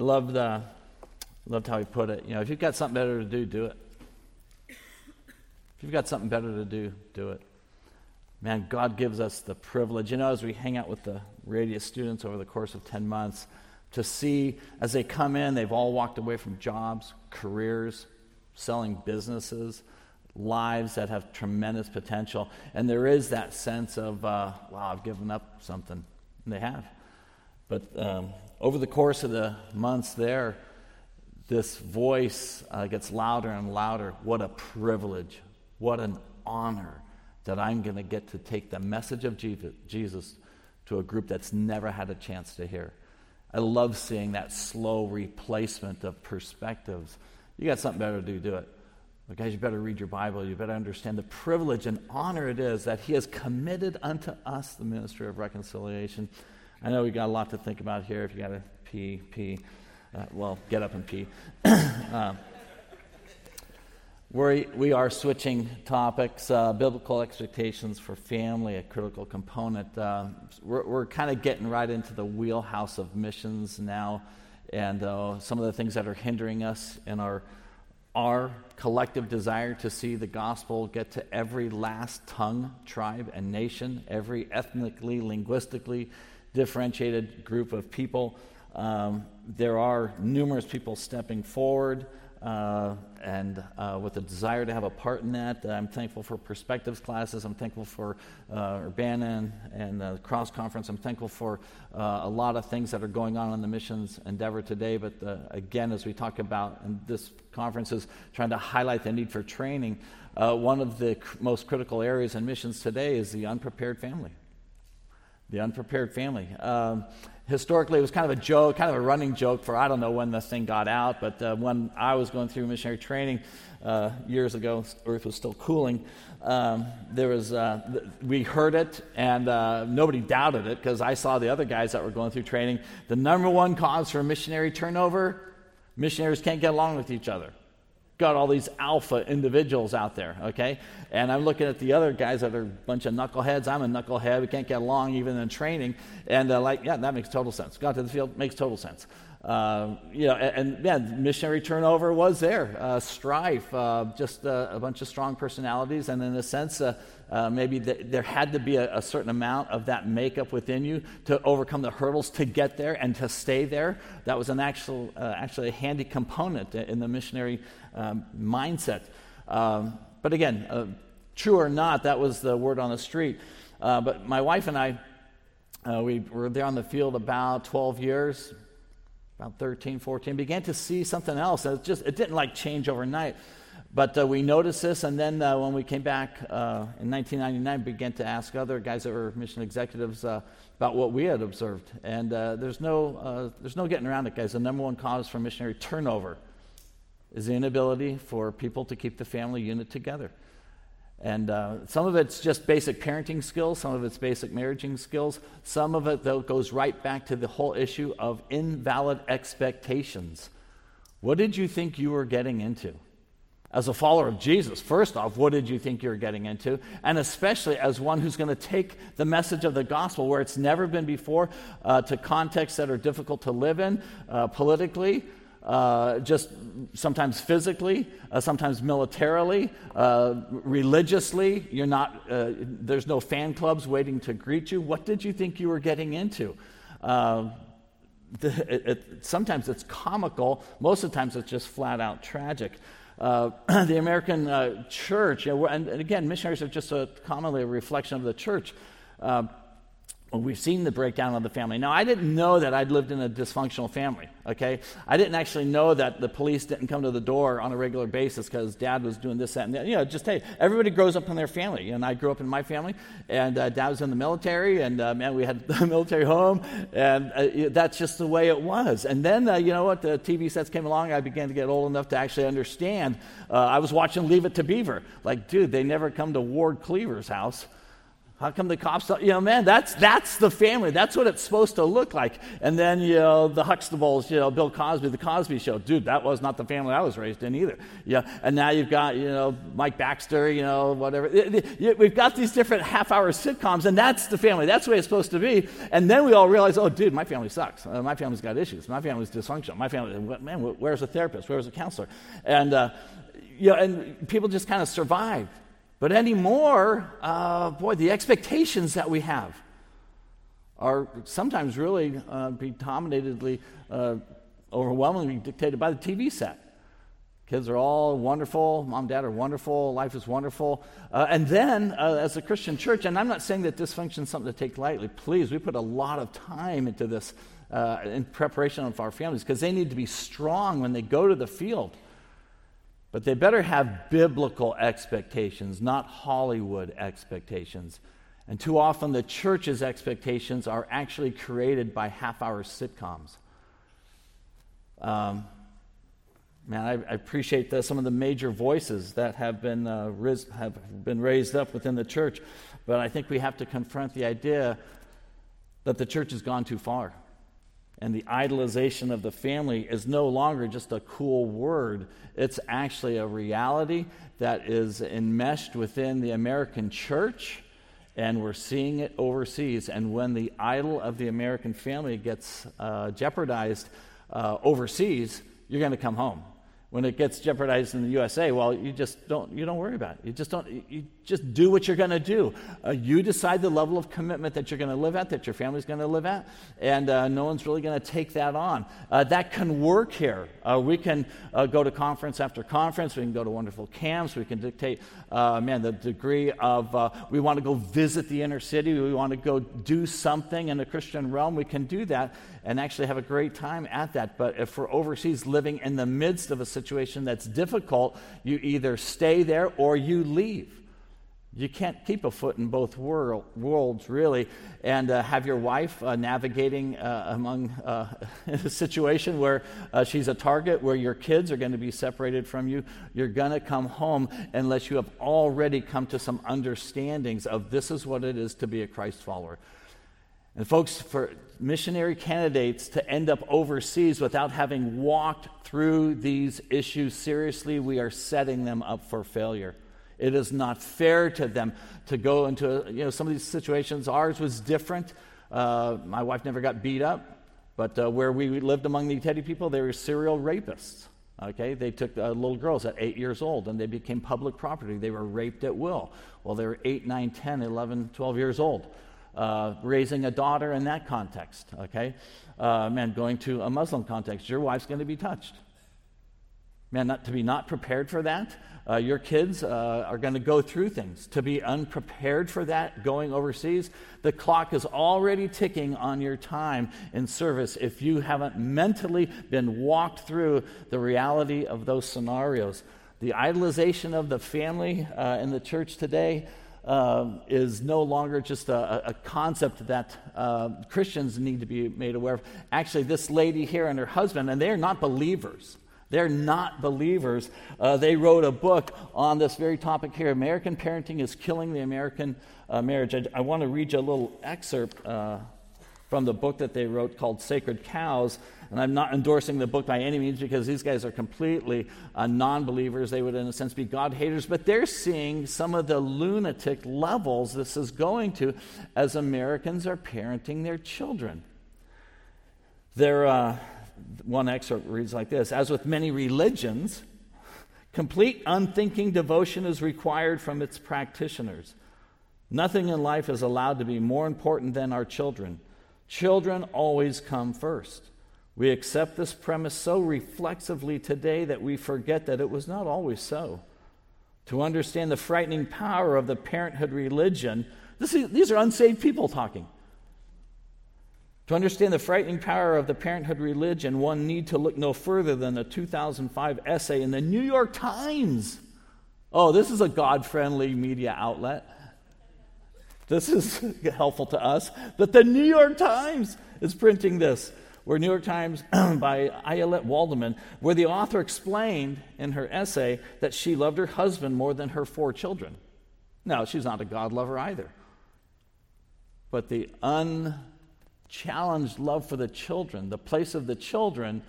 I loved, loved how he put it. You know, if you've got something better to do, do it. If you've got something better to do, do it. Man, God gives us the privilege. You know, as we hang out with the Radius students over the course of 10 months, to see as they come in, they've all walked away from jobs, careers, selling businesses, lives that have tremendous potential. And there is that sense of, uh, wow, I've given up something. And they have. But um, over the course of the months there, this voice uh, gets louder and louder. What a privilege. What an honor that I'm going to get to take the message of Jesus to a group that's never had a chance to hear. I love seeing that slow replacement of perspectives. You got something better to do, do it. But guys, you better read your Bible. You better understand the privilege and honor it is that He has committed unto us the ministry of reconciliation. I know we got a lot to think about here. If you got to pee, pee. Uh, well, get up and pee. uh, we we are switching topics. Uh, biblical expectations for family, a critical component. Uh, we're, we're kind of getting right into the wheelhouse of missions now, and uh, some of the things that are hindering us in our our collective desire to see the gospel get to every last tongue, tribe, and nation, every ethnically, linguistically differentiated group of people. Um, there are numerous people stepping forward uh, and uh, with a desire to have a part in that. I'm thankful for perspectives classes. I'm thankful for uh, Urbana and the Cross Conference. I'm thankful for uh, a lot of things that are going on in the missions endeavor today. But uh, again, as we talk about, and this conference is trying to highlight the need for training, uh, one of the cr- most critical areas in missions today is the unprepared family. The unprepared family. Um, historically, it was kind of a joke, kind of a running joke for I don't know when this thing got out, but uh, when I was going through missionary training uh, years ago, Earth was still cooling. Um, there was uh, th- we heard it, and uh, nobody doubted it because I saw the other guys that were going through training. The number one cause for missionary turnover: missionaries can't get along with each other got all these alpha individuals out there, okay? And I'm looking at the other guys that are a bunch of knuckleheads. I'm a knucklehead. We can't get along even in training. And uh, like, yeah, that makes total sense. Got to the field, makes total sense. Uh, you know, and, and, yeah, missionary turnover was there. Uh, strife, uh, just uh, a bunch of strong personalities, and in a sense, uh, uh, maybe the, there had to be a, a, certain amount of that makeup within you to overcome the hurdles to get there and to stay there. That was an actual, actually a handy component in the missionary um, mindset. Um, but again, true or not, that was the word on the street. but my wife and I, we were there on the field about 12 years, about 13, 14, began to see something else. It just it didn't like change overnight, but uh, we noticed this, and then uh, when we came back uh, in 1999, began to ask other guys that were mission executives uh, about what we had observed. And uh, there's no uh, there's no getting around it, guys. The number one cause for missionary turnover is the inability for people to keep the family unit together. And some of it's just basic parenting skills, some of it's basic marriaging skills. Some of it, though, goes right back to the whole issue of invalid expectations. What did you think you were getting into? As a follower of Jesus, first off, what did you think you were getting into? And especially as one who's going to take the message of the gospel where it's never been before uh, to contexts that are difficult to live in uh, politically, uh, just sometimes physically, uh, sometimes militarily, uh, religiously. You're not, uh, there's no fan clubs waiting to greet you. What did you think you were getting into? Uh, the, it, it, sometimes it's comical, most of the times it's just flat out tragic. Uh, the American church, and, and, again, missionaries are just a, commonly a reflection of the church. Well, we've seen the breakdown of the family. Now, I didn't know that I'd lived in a dysfunctional family, okay? I didn't actually know that the police didn't come to the door on a regular basis because dad was doing this, that, and that. You know, just hey, everybody grows up in their family. And I grew up in my family, and uh, dad was in the military, and uh, man, we had a military home, and uh, that's just the way it was. And then, uh, you know what, the TV sets came along, I began to get old enough to actually understand. Uh, I was watching Leave It to Beaver. Like, dude, they never come to Ward Cleaver's house How come the cops don't? You know, man, that's, that's the family. That's what it's supposed to look like. And then, you know, the Huxtables, you know, Bill Cosby, the Cosby Show. Dude, that was not the family I was raised in either. Yeah. And now you've got, you know, Mike Baxter, you know, whatever. We've got these different half hour sitcoms, and that's the family. That's the way it's supposed to be. And then we all realize, oh, dude, my family sucks. Uh, my family's got issues. My family's dysfunctional. My family, man, where's a therapist? Where's a counselor? And, uh, you know, and people just kind of survive. But anymore, uh, boy, the expectations that we have are sometimes really uh, uh, overwhelmingly dictated by the TV set. Kids are all wonderful. Mom, dad are wonderful. Life is wonderful. Uh, and then, uh, as a Christian church, and I'm not saying that dysfunction is something to take lightly. Please, we put a lot of time into this uh, in preparation of our families because they need to be strong when they go to the field. But they better have biblical expectations, not Hollywood expectations. And too often, the church's expectations are actually created by half hour sitcoms. Um, man, I, I appreciate the, some of the major voices that have been, uh, ris- have been raised up within the church, but I think we have to confront the idea that the church has gone too far. And the idolization of the family is no longer just a cool word. It's actually a reality that is enmeshed within the American church, and we're seeing it overseas. And when the idol of the American family gets uh, jeopardized uh, overseas, you're going to come home when it gets jeopardized in the USA, well, you just don't you don't worry about it. You just don't you just do what you're going to do. Uh, you decide the level of commitment that you're going to live at, that your family's going to live at, and uh, no one's really going to take that on. Uh, that can work here. Uh, we can uh, go to conference after conference. We can go to wonderful camps. We can dictate, uh, man, the degree of we want to go visit the inner city. We want to go do something in the Christian realm. We can do that and actually have a great time at that. But if we're overseas living in the midst of a situation that's difficult, you either stay there or you leave. You can't keep a foot in both world, worlds, really, and uh, have your wife uh, navigating uh, among uh, a situation where uh, she's a target, where your kids are going to be separated from you. You're going to come home unless you have already come to some understandings of this is what it is to be a Christ follower. And, folks, for missionary candidates to end up overseas without having walked through these issues seriously, we are setting them up for failure. It is not fair to them to go into you know, some of these situations. Ours was different. Uh, my wife never got beat up, but uh, where we lived among the Teddy people, they were serial rapists. Okay, they took uh, little girls at eight years old and they became public property. They were raped at will. Well, they were 8, 9, 10, 11, 12 years old uh, raising a daughter in that context, okay? Uh, man, going to a Muslim context, your wife's going to be touched. Man, not, to be not prepared for that, uh, your kids uh, are going to go through things. To be unprepared for that going overseas, the clock is already ticking on your time in service if you haven't mentally been walked through the reality of those scenarios. The idolization of the family uh, in the church today um, is no longer just a, a concept that uh, Christians need to be made aware of. Actually, this lady here and her husband, and they're not believers. They're not believers. Uh, they wrote a book on this very topic here American Parenting is Killing the American uh, Marriage. I, I want to read you a little excerpt uh, from the book that they wrote called Sacred Cows. And I'm not endorsing the book by any means because these guys are completely uh, non believers. They would, in a sense, be God haters, but they're seeing some of the lunatic levels this is going to as Americans are parenting their children. There, uh, one excerpt reads like this As with many religions, complete unthinking devotion is required from its practitioners. Nothing in life is allowed to be more important than our children. Children always come first. We accept this premise so reflexively today that we forget that it was not always so. To understand the frightening power of the parenthood religion, is, these are unsaved people talking. To understand the frightening power of the parenthood religion, one need to look no further than a 2005 essay in the New York Times. Oh, this is a God friendly media outlet. This is helpful to us that the New York Times is printing this where New York Times by Ayelet Waldman, where the author explained in her essay that she loved her husband more than her four children. No, she's not a God lover either. but the unchallenged love for the children, the place of the children,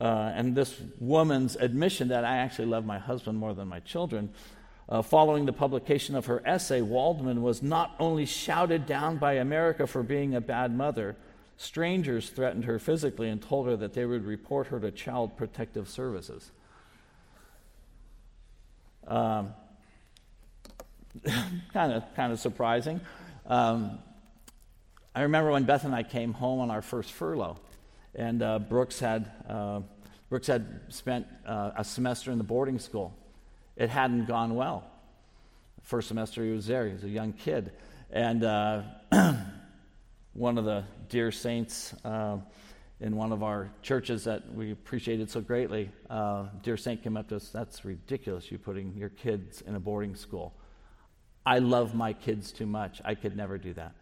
uh, and this woman's admission that I actually love my husband more than my children. Uh, following the publication of her essay, Waldman was not only shouted down by America for being a bad mother, strangers threatened her physically and told her that they would report her to Child Protective Services. Um, kind of kind of surprising. Um, I remember when Beth and I came home on our first furlough, and uh, Brooks had uh, Brooks had spent uh, a semester in the boarding school. It hadn't gone well. First semester he was there. He was a young kid, and uh, one of the dear saints uh, in one of our churches that we appreciated so greatly, uh, dear saint came up to us. That's ridiculous. You putting your kids in a boarding school. I love my kids too much. I could never do that.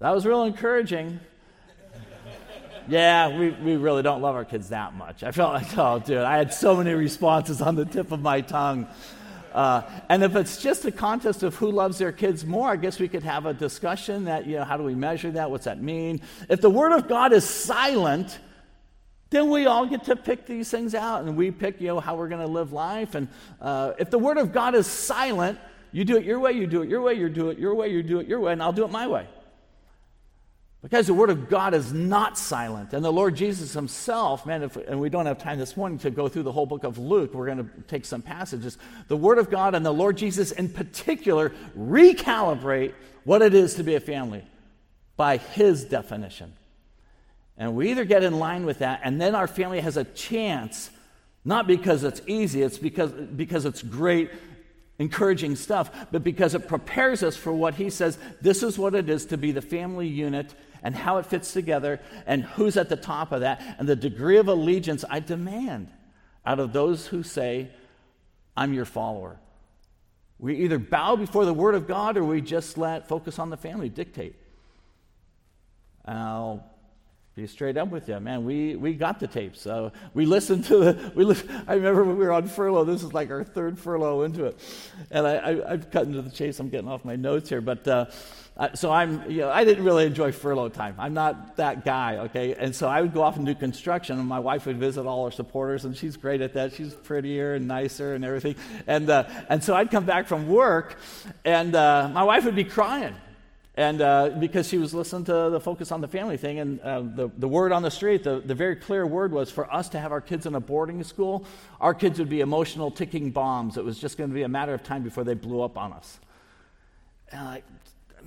That was real encouraging. yeah, we, we really don't love our kids that much. I felt like, oh, dude, I had so many responses on the tip of my tongue. Uh, and if it's just a contest of who loves their kids more, I guess we could have a discussion that, you know, how do we measure that? What's that mean? If the Word of God is silent, then we all get to pick these things out and we pick, you know, how we're going to live life. And uh, if the Word of God is silent, you do it your way, you do it your way, you do it your way, you do it your way, and I'll do it my way. Because the Word of God is not silent. And the Lord Jesus Himself, man, if, and we don't have time this morning to go through the whole book of Luke, we're going to take some passages. The Word of God and the Lord Jesus in particular recalibrate what it is to be a family by His definition. And we either get in line with that, and then our family has a chance, not because it's easy, it's because, because it's great encouraging stuff, but because it prepares us for what he says this is what it is to be the family unit and how it fits together and who's at the top of that and the degree of allegiance I demand out of those who say, I'm your follower. We either bow before the Word of God or we just let focus on the family dictate. I'll be straight up with you, man. We, we got the tapes. So we listened to the. We li- I remember when we were on furlough. This is like our third furlough into it, and I, I, I've cut into the chase. I'm getting off my notes here, but uh, so I'm. You know, I didn't really enjoy furlough time. I'm not that guy, okay. And so I would go off and do construction, and my wife would visit all our supporters, and she's great at that. She's prettier and nicer and everything, and uh, and so I'd come back from work, and uh, my wife would be crying and uh, because she was listening to the focus on the family thing, and uh, the, the word on the street, the, the very clear word was for us to have our kids in a boarding school, our kids would be emotional ticking bombs. It was just going to be a matter of time before they blew up on us. And I'm like,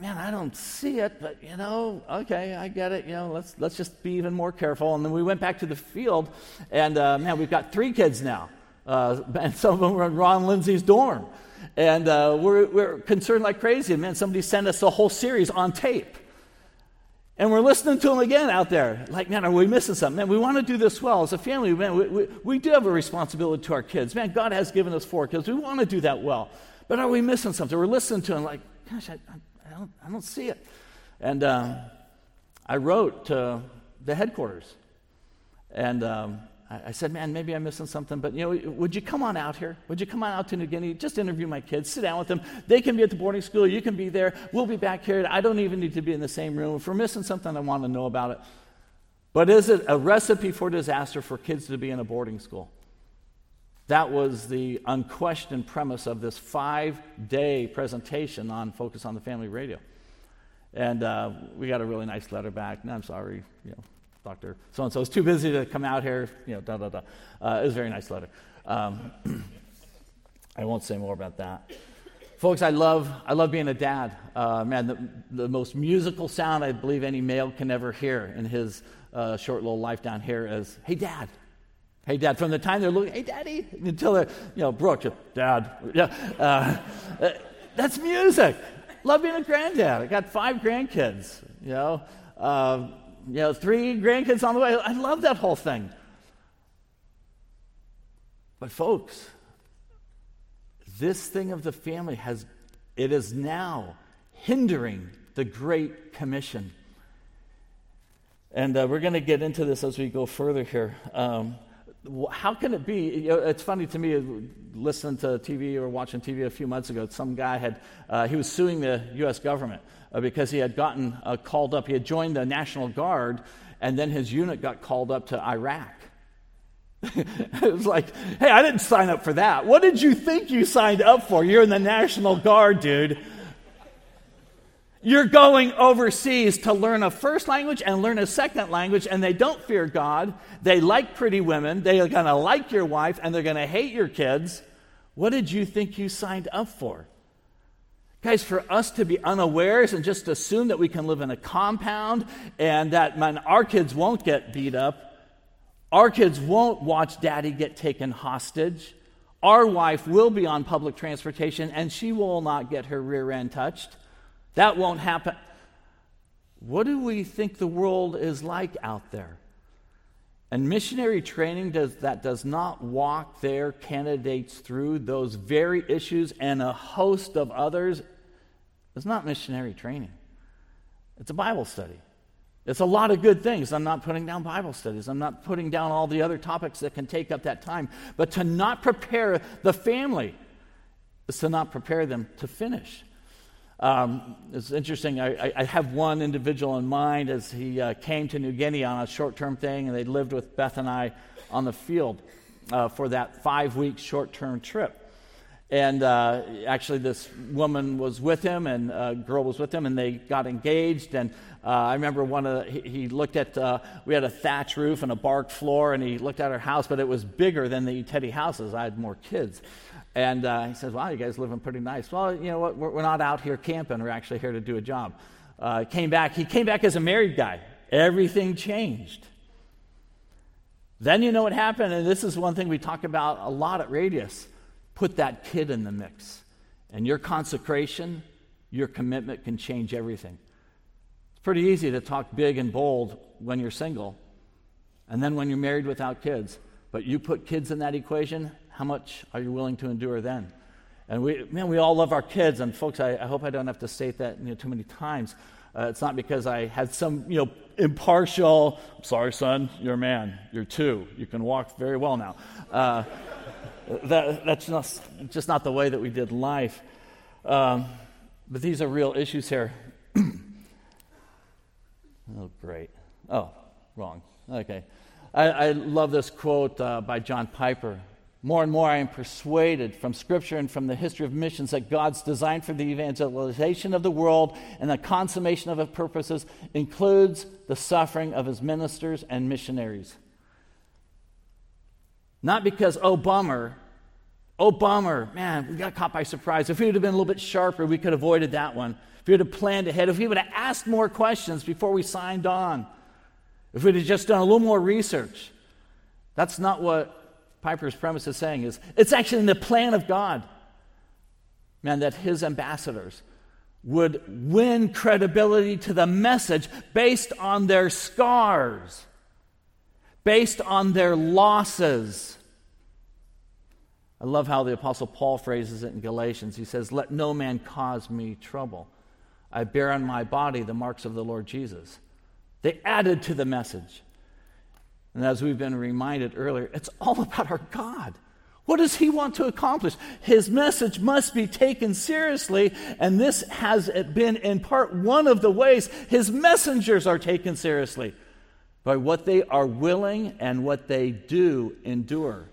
man, I don't see it, but you know, okay, I get it. You know, let's let's just be even more careful. And then we went back to the field, and uh, man, we've got three kids now, uh, and some of them were in Ron Lindsay's dorm. And uh, we're, we're concerned like crazy. And man, somebody sent us a whole series on tape. And we're listening to them again out there. Like, man, are we missing something? Man, we want to do this well. As a family, man, we, we, we do have a responsibility to our kids. Man, God has given us four kids. We want to do that well. But are we missing something? We're listening to them like, gosh, I, I, don't, I don't see it. And um, I wrote to the headquarters. And um, I said, man, maybe I'm missing something, but you know, would you come on out here? Would you come on out to New Guinea? Just interview my kids, sit down with them. They can be at the boarding school, you can be there. We'll be back here. I don't even need to be in the same room. If we're missing something, I want to know about it. But is it a recipe for disaster for kids to be in a boarding school? That was the unquestioned premise of this five day presentation on Focus on the Family Radio. And uh, we got a really nice letter back. No, I'm sorry, you know, Dr. So and so is too busy to come out here, you know, da da da. Uh, it was a very nice letter. Um, I won't say more about that. Folks, I love, I love being a dad. Uh, man, the, the, most musical sound I believe any male can ever hear in his uh, short little life down here is, hey, dad. Hey, dad. From the time they're looking, hey, daddy, until they're, you know, Brooke, dad. Yeah. Uh, uh, that's music. Love being a granddad. I got five grandkids, you know. Uh, you know, three grandkids on the way. I love that whole thing. But folks, this thing of the family has it is now hindering the great commission. And uh, we're going to get into this as we go further here. Um, how can it be? You know, it's funny to me, listening to TV or watching TV a few months ago, some guy had, uh, he was suing the U.S. government uh, because he had gotten uh, called up. He had joined the National Guard, and then his unit got called up to Iraq. it was like, hey, I didn't sign up for that. What did you think you signed up for? You're in the National Guard, dude. You're going overseas to learn a first language and learn a second language, and they don't fear God. They like pretty women. They're going to like your wife, and they're going to hate your kids. What did you think you signed up for? Guys, for us to be unawares and just assume that we can live in a compound and that man, our kids won't get beat up, our kids won't watch daddy get taken hostage, our wife will be on public transportation and she will not get her rear end touched. That won't happen. What do we think the world is like out there? And missionary training does, that does not walk their candidates through those very issues and a host of others is not missionary training. It's a Bible study. It's a lot of good things. I'm not putting down Bible studies. I'm not putting down all the other topics that can take up that time. But to not prepare the family is to not prepare them to finish. Um, it's interesting. I, I, have one individual in mind as he uh, came to New Guinea on a short term thing, and they lived with Beth and I on the field uh, for that five week short term trip. And uh, actually, this woman was with him, and a girl was with him, and they got engaged. And uh, I remember one of the, he, looked at, uh, we had a thatch roof and a bark floor, and he looked at our house, but it was bigger than the Teddy houses. I had more kids. And uh, he says, Wow, you guys living pretty nice. Well, you know what? We're, we're not out here camping. We're actually here to do a job. Uh, came back. He came back as a married guy. Everything changed. Then you know what happened, and this is one thing we talk about a lot at Radius. Put that kid in the mix. And your consecration, your commitment can change everything. Pretty easy to talk big and bold when you're single, and then when you're married without kids. But you put kids in that equation, how much are you willing to endure then? And we, man, we all love our kids. And folks, I, I hope I don't have to state that you know, too many times. Uh, it's not because I had some, you know, impartial, sorry, son, you're a man. You're two. You can walk very well now. Uh, that, that's just, just not the way that we did life. Um, but these are real issues here. oh, great. Oh, wrong. Okay. I, I love this quote uh, by John Piper. More and more, I am persuaded from Scripture and from the history of missions that God's design for the evangelization of the world and the consummation of his purposes includes the suffering of his ministers and missionaries. Not because, oh, bummer, oh, bummer, man, we got caught by surprise. If we would have been a little bit sharper, we could have avoided that one. If we had planned ahead, if we would have asked more questions before we signed on, if we'd have just done a little more research. That's not what Piper's premise is saying is it's actually in the plan of God, man, that his ambassadors would win credibility to the message based on their scars, based on their losses. I love how the Apostle Paul phrases it in Galatians. He says, Let no man cause me trouble. I bear on my body the marks of the Lord Jesus. They added to the message. And as we've been reminded earlier, it's all about our God. What does he want to accomplish? His message must be taken seriously, and this has been in part one of the ways his messengers are taken seriously by what they are willing and what they do endure.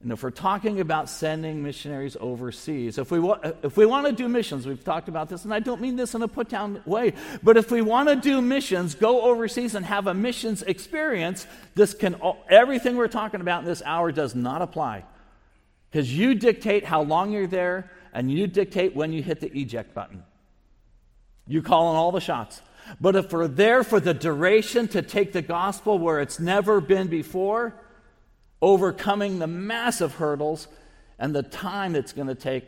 And if we're talking about sending missionaries overseas, if we, wa- if we want to do missions, we've talked about this, and I don't mean this in a put down way, but if we want to do missions, go overseas and have a missions experience, this can, everything we're talking about in this hour does not apply. Because you dictate how long you're there, and you dictate when you hit the eject button. You call on all the shots. But if we're there for the duration to take the gospel where it's never been before, overcoming the massive hurdles and the time it's going to take.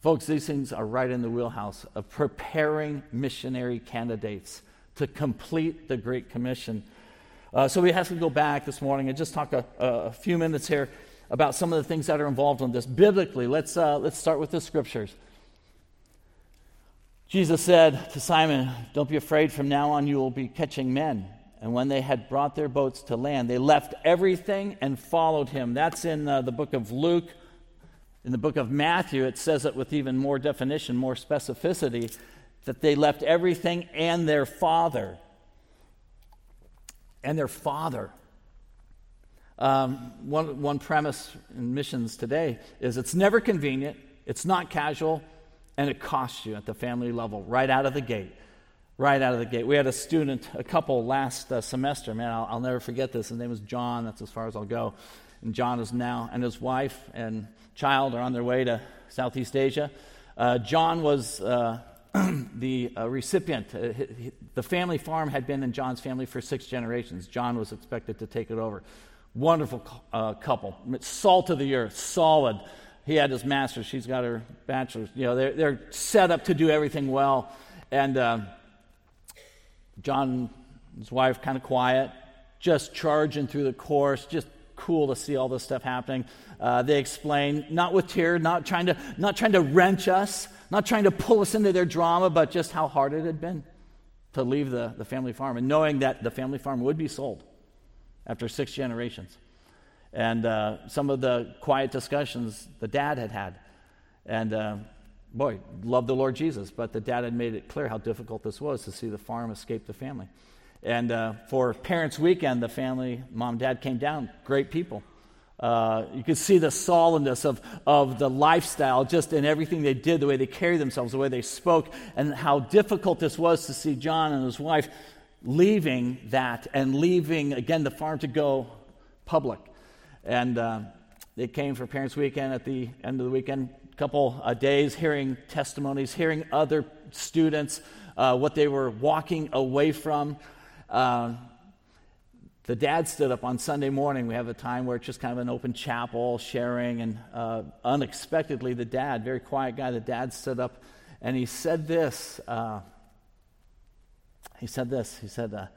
Folks, these things are right in the wheelhouse of preparing missionary candidates to complete the Great Commission. Uh, so we have to go back this morning and just talk a, a, few minutes here about some of the things that are involved in this. Biblically, let's, uh, let's start with the scriptures. Jesus said to Simon, Don't be afraid, from now on you will be catching men. And when they had brought their boats to land, they left everything and followed him. That's in uh, the book of Luke. In the book of Matthew, it says it with even more definition, more specificity, that they left everything and their father. And their father. Um, one, one premise in missions today is it's never convenient, it's not casual, and it costs you at the family level right out of the gate right out of the gate. We had a student, a couple last uh, semester. Man, I'll, I'll, never forget this. His name was John. That's as far as I'll go. And John is now, and his wife and child are on their way to Southeast Asia. Uh, John was uh, the uh, recipient. Uh, he, the family farm had been in John's family for six generations. John was expected to take it over. Wonderful uh, couple, salt of the earth, solid. He had his master's, she's got her bachelor's. You know, they're, they're set up to do everything well. And um, John, his wife, kind of quiet, just charging through the course, just cool to see all this stuff happening. Uh, they explain, not with tears, not trying to, not trying to wrench us, not trying to pull us into their drama, but just how hard it had been to leave the, the family farm and knowing that the family farm would be sold after six generations. And uh, some of the quiet discussions the dad had had. And uh, boy, loved the Lord Jesus, but the dad had made it clear how difficult this was to see the farm escape the family. And uh, for Parents' Weekend, the family, mom, dad came down, great people. Uh, you could see the solidness of, of the lifestyle just in everything they did, the way they carried themselves, the way they spoke, and how difficult this was to see John and his wife leaving that and leaving, again, the farm to go public. And uh, they came for Parents' Weekend at the end of the weekend, couple uh, days hearing testimonies, hearing other students, uh, what they were walking away from. Uh, the dad stood up on Sunday morning. We have a time where it's just kind of an open chapel, sharing, and uh, unexpectedly, the dad, very quiet guy, the dad stood up and he said this. Uh, he said this. He said,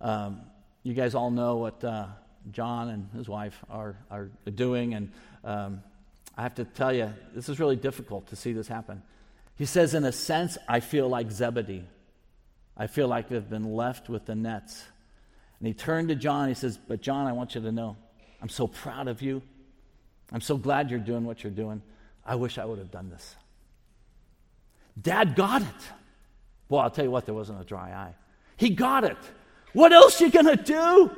um, You guys all know what John and his wife are, are doing, and um, I have to tell you, this is really difficult to see this happen. He says, in a sense, I feel like Zebedee. I feel like I've been left with the nets. And he turned to John. He says, But John, I want you to know, I'm so proud of you. I'm so glad you're doing what you're doing. I wish I would have done this. Dad got it. Well, I'll tell you what, there wasn't a dry eye. He got it. What else you gonna do?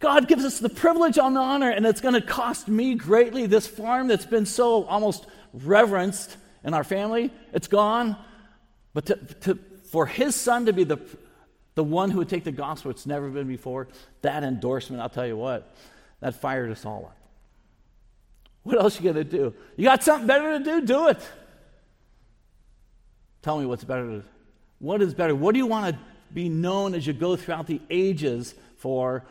God gives us the privilege and the honor, and it's going to cost me greatly. This farm that's been so almost reverenced in our family, it's gone. But to, to, for his son to be the, the one who would take the gospel, it's never been before, that endorsement, I'll tell you what, that fired us all up. What else you going to do? You got something better to do? Do it. Tell me what's better. What is better? What do you want to be known as you go throughout the ages for?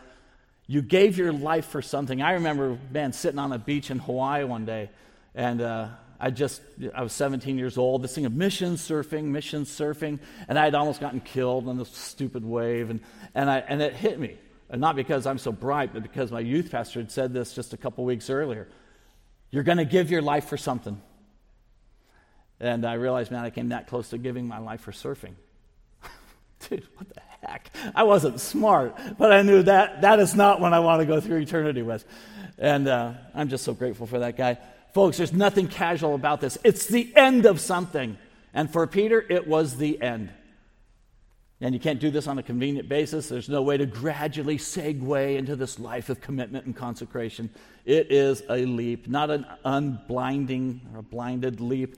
You gave your life for something. I remember, man, sitting on a beach in Hawaii one day, and uh, I just, I was 17 years old, this thing of mission surfing, mission surfing, and I had almost gotten killed on this stupid wave, and, and, I, and it hit me. And not because I'm so bright, but because my youth pastor had said this just a couple weeks earlier. You're going to give your life for something. And I realized, man, I came that close to giving my life for surfing. Dude, what the heck? I wasn't smart, but I knew that that is not what I want to go through eternity with. And uh, I'm just so grateful for that guy. Folks, there's nothing casual about this. It's the end of something. And for Peter, it was the end. And you can't do this on a convenient basis. There's no way to gradually segue into this life of commitment and consecration. It is a leap, not an unblinding or a blinded leap.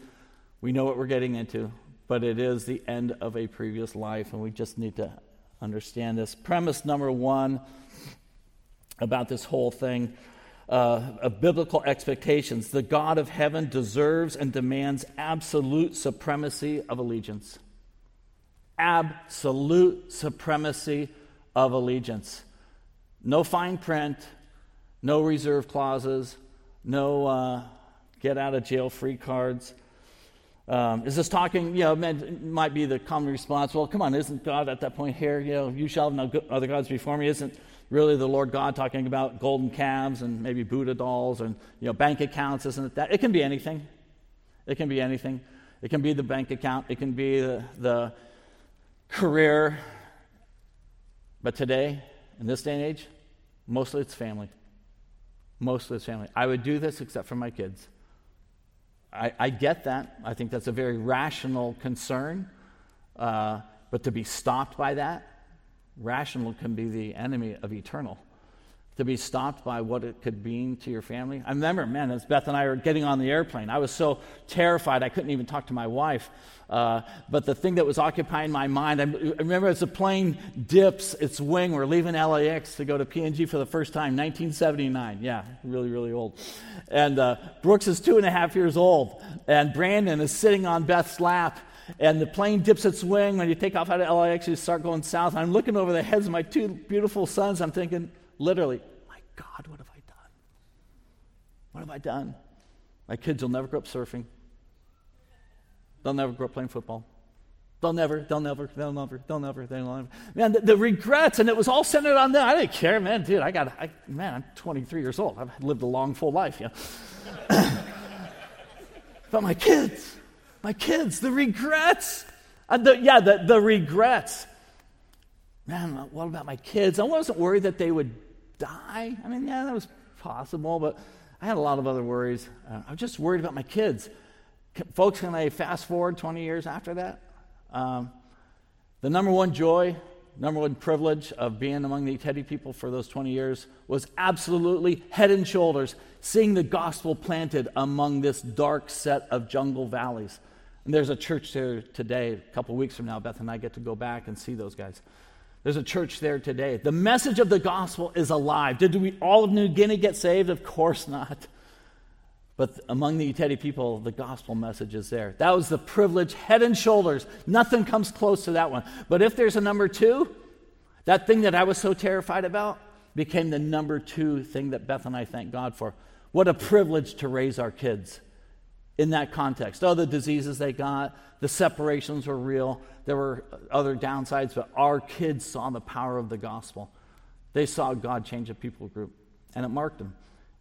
We know what we're getting into, but it is the end of a previous life, and we just need to understand this. Premise number one about this whole thing uh, of biblical expectations the God of heaven deserves and demands absolute supremacy of allegiance. Absolute supremacy of allegiance. No fine print, no reserve clauses, no uh, get out of jail free cards. Um, is this talking, you know, might be the common response, well, come on, isn't God at that point here, you know, you shall have no other gods before me? Isn't really the Lord God talking about golden calves and maybe Buddha dolls and, you know, bank accounts? Isn't it that? It can be anything. It can be anything. It can be the bank account. It can be the, the career. But today, in this day and age, mostly it's family. Mostly it's family. I would do this except for my kids. I, I get that. I think that's a very rational concern. Uh, but to be stopped by that, rational can be the enemy of eternal to be stopped by what it could mean to your family. I remember, man, as Beth and I were getting on the airplane, I was so terrified I couldn't even talk to my wife. Uh, but the thing that was occupying my mind, I remember as the plane dips its wing, we're leaving LAX to go to PNG for the first time, 1979. Yeah, really, really old. And uh, Brooks is two and a half years old, and Brandon is sitting on Beth's lap and the plane dips its wing. When you take off out of LAX, you start going south. I'm looking over the heads of my two beautiful sons. I'm thinking, literally, my God, what have I done? What have I done? My kids will never grow up surfing. They'll never grow up playing football. They'll never, they'll never, they'll never, they'll never, they'll never. Man, the, the, regrets, and it was all centered on them. I didn't care, man, dude. I got, I, man, I'm 23 years old. I've lived a long, full life, yeah. but my kids, my kids, the regrets. Uh, the, yeah, the, the regrets. Man, what about my kids? I wasn't worried that they would die? I mean, yeah, that was possible, but I had a lot of other worries. Uh, I was just worried about my kids. Can, folks, can I fast forward 20 years after that? Um, the number one joy, number one privilege of being among the Teddy people for those 20 years was absolutely head and shoulders seeing the gospel planted among this dark set of jungle valleys. And there's a church there today. A couple weeks from now, Beth and I get to go back and see those guys. There's a church there today. The message of the gospel is alive. Did we all of New Guinea get saved? Of course not. But among the Iteri people, the gospel message is there. That was the privilege, head and shoulders. Nothing comes close to that one. But if there's a number two, that thing that I was so terrified about became the number two thing that Beth and I thank God for. What a privilege to raise our kids in that context. Other diseases they got, the separations were real, there were other downsides, but our kids saw the power of the gospel. They saw God change a people group, and it marked them.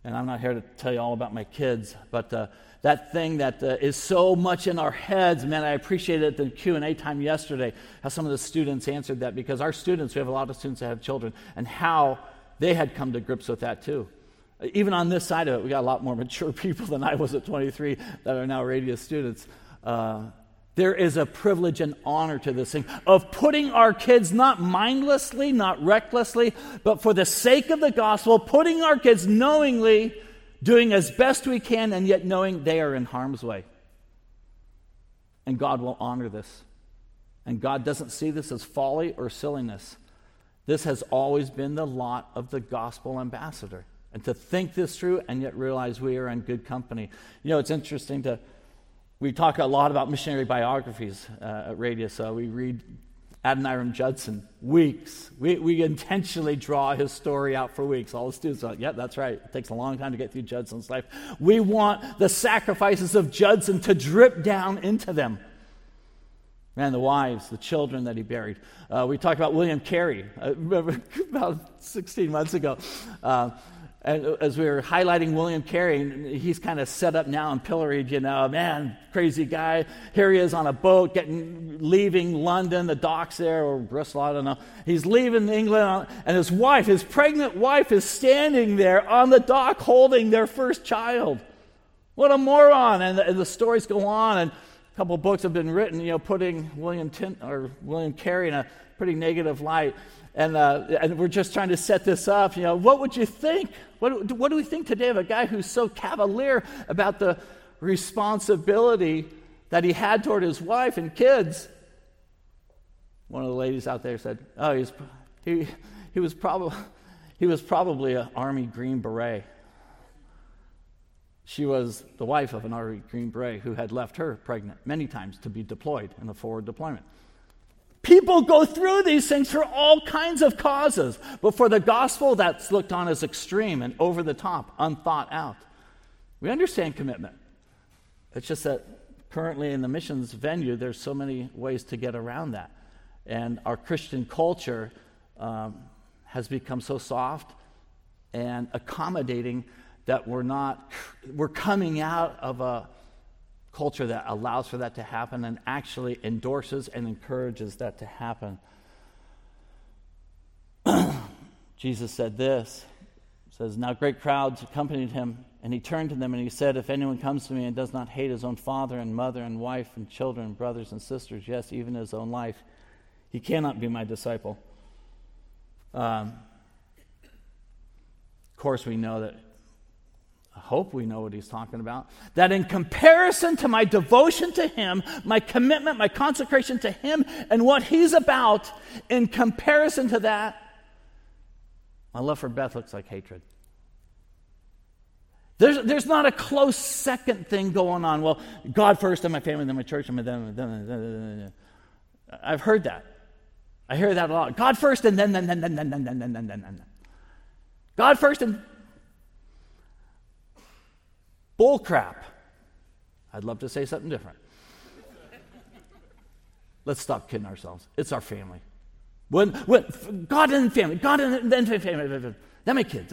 And I'm not here to tell you all about my kids, but uh, that thing that uh, is so much in our heads, man, I appreciated the Q&A time yesterday, how some of the students answered that, because our students, we have a lot of students that have children, and how they had come to grips with that too. Even on this side of it, we got a lot more mature people than I was at 23 that are now Radius students. Uh, there is a privilege and honor to this thing of putting our kids not mindlessly, not recklessly, but for the sake of the gospel, putting our kids knowingly, doing as best we can, and yet knowing they are in harm's way. And God will honor this. And God doesn't see this as folly or silliness. This has always been the lot of the gospel ambassador. And to think this through and yet realize we are in good company. You know, it's interesting to we talk a lot about missionary biographies uh, at Radius. Uh, we read Adoniram Judson weeks. We, we intentionally draw his story out for weeks. All the students are like, yeah, that's right. It takes a long time to get through Judson's life. We want the sacrifices of Judson to drip down into them. Man, the wives, the children that he buried. Uh, we talked about William Carey uh, about 16 months ago. Uh, and as we were highlighting William Carey, he's kind of set up now and pilloried, you know, man, crazy guy. Here he is on a boat, getting leaving London, the docks there, or Bristol, I don't know. He's leaving England, and his wife, his pregnant wife, is standing there on the dock holding their first child. What a moron! And the, and the stories go on, and a couple books have been written, you know, putting William or William Carey in a pretty negative light. And, uh, and we're just trying to set this up. You know, what would you think? What, what do we think today of a guy who's so cavalier about the responsibility that he had toward his wife and kids? One of the ladies out there said, "Oh, he's, he, he was probably he was probably an Army Green Beret." She was the wife of an Army Green Beret who had left her pregnant many times to be deployed in a forward deployment. People go through these things for all kinds of causes, but for the gospel, that's looked on as extreme and over the top, unthought out. We understand commitment. It's just that currently in the missions venue, there's so many ways to get around that. And our Christian culture um, has become so soft and accommodating that we're not, we're coming out of a culture that allows for that to happen and actually endorses and encourages that to happen. Jesus said this. says, Now great crowds accompanied him, and he turned to them and he said, If anyone comes to me and does not hate his own father and mother and wife and children and brothers and sisters, yes, even his own life, he cannot be my disciple. Um, of course, we know that I hope we know what he's talking about. That in comparison to my devotion to him, my commitment, my consecration to him, and what he's about, in comparison to that, my love for Beth looks like hatred. There's, there's not a close second thing going on. Well, God first, then my family, then my church, and then, then, then. I've heard that. I hear that a lot. God first, and then, then, then, then, then, then, then, then, then, then. God first, and bull crap. I'd love to say something different. Let's stop kidding ourselves. It's our family. When, when God and family, God and then family, then my kids.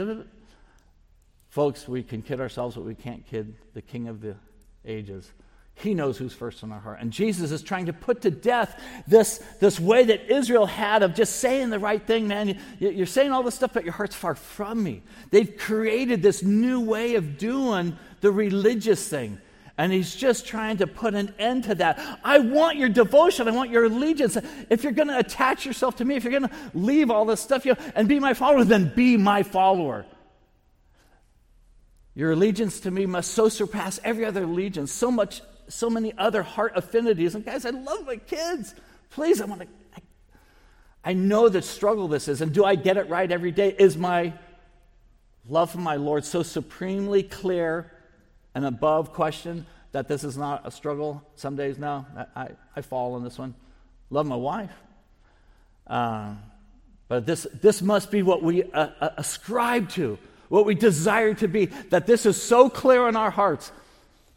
Folks, we can kid ourselves, but we can't kid the King of the ages. He knows who's first in our heart. And Jesus is trying to put to death this, this way that Israel had of just saying the right thing, man. You're saying all this stuff, but your heart's far from me. They've created this new way of doing the religious thing. And he's just trying to put an end to that. I want your devotion. I want your allegiance. If you're going to attach yourself to me, if you're going to leave all this stuff you know, and be my follower, then be my follower. Your allegiance to me must so surpass every other allegiance, so much, so many other heart affinities. And guys, I love my kids. Please, I want to. I, I know the struggle this is, and do I get it right every day? Is my love for my Lord so supremely clear and above question that this is not a struggle some days no i, I, fall on this one love my wife uh, but this, this must be what we uh, uh, ascribe to what we desire to be that this is so clear in our hearts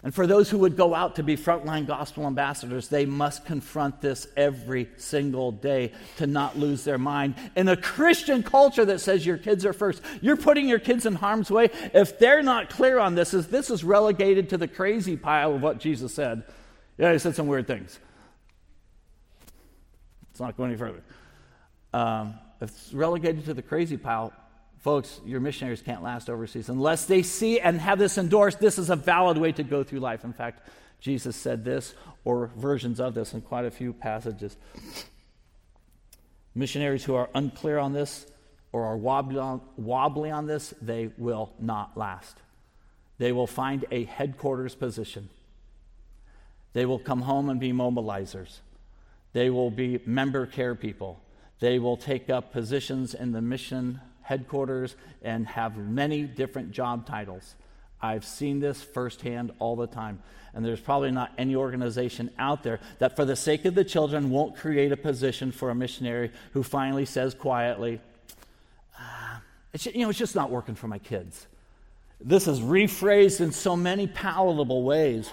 and for those who would go out to be frontline gospel ambassadors, they must confront this every single day to not lose their mind. In a Christian culture that says your kids are first, you're putting your kids in harm's way. If they're not clear on this, is this is relegated to the crazy pile of what Jesus said. Yeah, he said some weird things. Let's not go any further. Um, if it's relegated to the crazy pile, Folks, your missionaries can't last overseas unless they see and have this endorsed. This is a valid way to go through life. In fact, Jesus said this, or versions of this, in quite a few passages. Missionaries who are unclear on this or are wobbly on, wobbly on this, they will not last. They will find a headquarters position. They will come home and be mobilizers. They will be member care people. They will take up positions in the mission headquarters and have many different job titles. I've seen this firsthand all the time. And there's probably not any organization out there that, for the sake of the children, won't create a position for a missionary who finally says quietly, ah, you know, it's just not working for my kids. This is rephrased in so many palatable ways.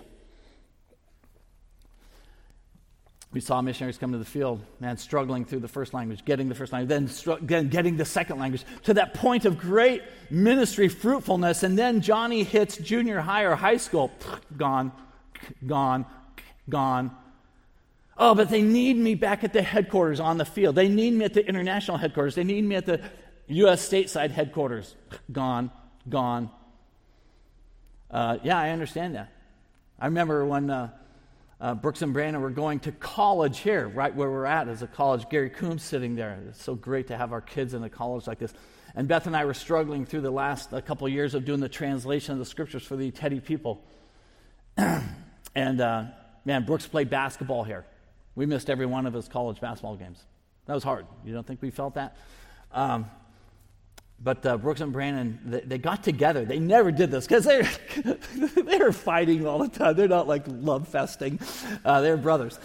We saw missionaries come to the field, man, struggling through the first language, getting the first language, then, str- then getting the second language, to that point of great ministry fruitfulness. And then Johnny hits junior high or high school. Gone, gone, gone. Oh, but they need me back at the headquarters on the field. They need me at the international headquarters. They need me at the U.S. stateside headquarters. Gone, gone. Uh, yeah, I understand that. I remember when. Uh, uh, Brooks and Brandon were going to college here, right where we're at as a college. Gary Coombs sitting there. It's so great to have our kids in a college like this. And Beth and I were struggling through the last a couple of years of doing the translation of the scriptures for the Iteri people. and uh, man, Brooks played basketball here. We missed every one of his college basketball games. That was hard. You don't think we felt that? Um, but uh, Brooks and Brandon, they, they, got together. They never did this because they they were fighting all the time. They're not like love festing. Uh, they're brothers,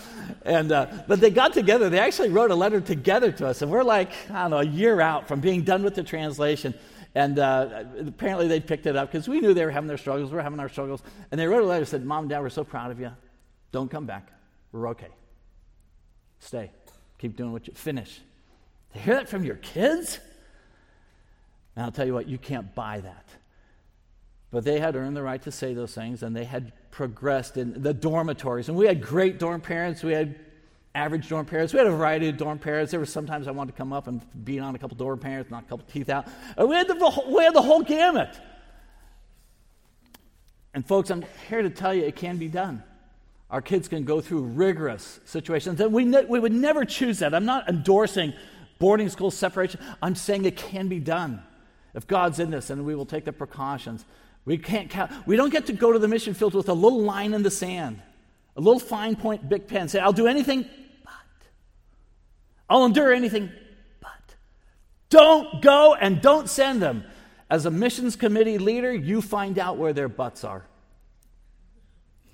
and uh, but they got together. They actually wrote a letter together to us, and we're like I don't know a year out from being done with the translation. And uh, apparently they picked it up because we knew they were having their struggles. We are having our struggles, and they wrote a letter said, "Mom and Dad, we're so proud of you. Don't come back. We're okay. Stay. Keep doing what you finish." To hear that from your kids. And I'll tell you what, you can't buy that. But they had earned the right to say those things, and they had progressed in the dormitories. And we had great dorm parents. We had average dorm parents. We had a variety of dorm parents. There were sometimes I wanted to come up and beat on a couple dorm parents, knock a couple teeth out. We had the, we had the whole gamut. And folks, I'm here to tell you it can be done. Our kids can go through rigorous situations. And we, ne- we would never choose that. I'm not endorsing boarding school separation. I'm saying it can be done. If God's in this, and we will take the precautions. We can't count. We don't get to go to the mission field with a little line in the sand, a little fine point, big pen. Say, I'll do anything but. I'll endure anything but. Don't go and don't send them. As a missions committee leader, you find out where their butts are.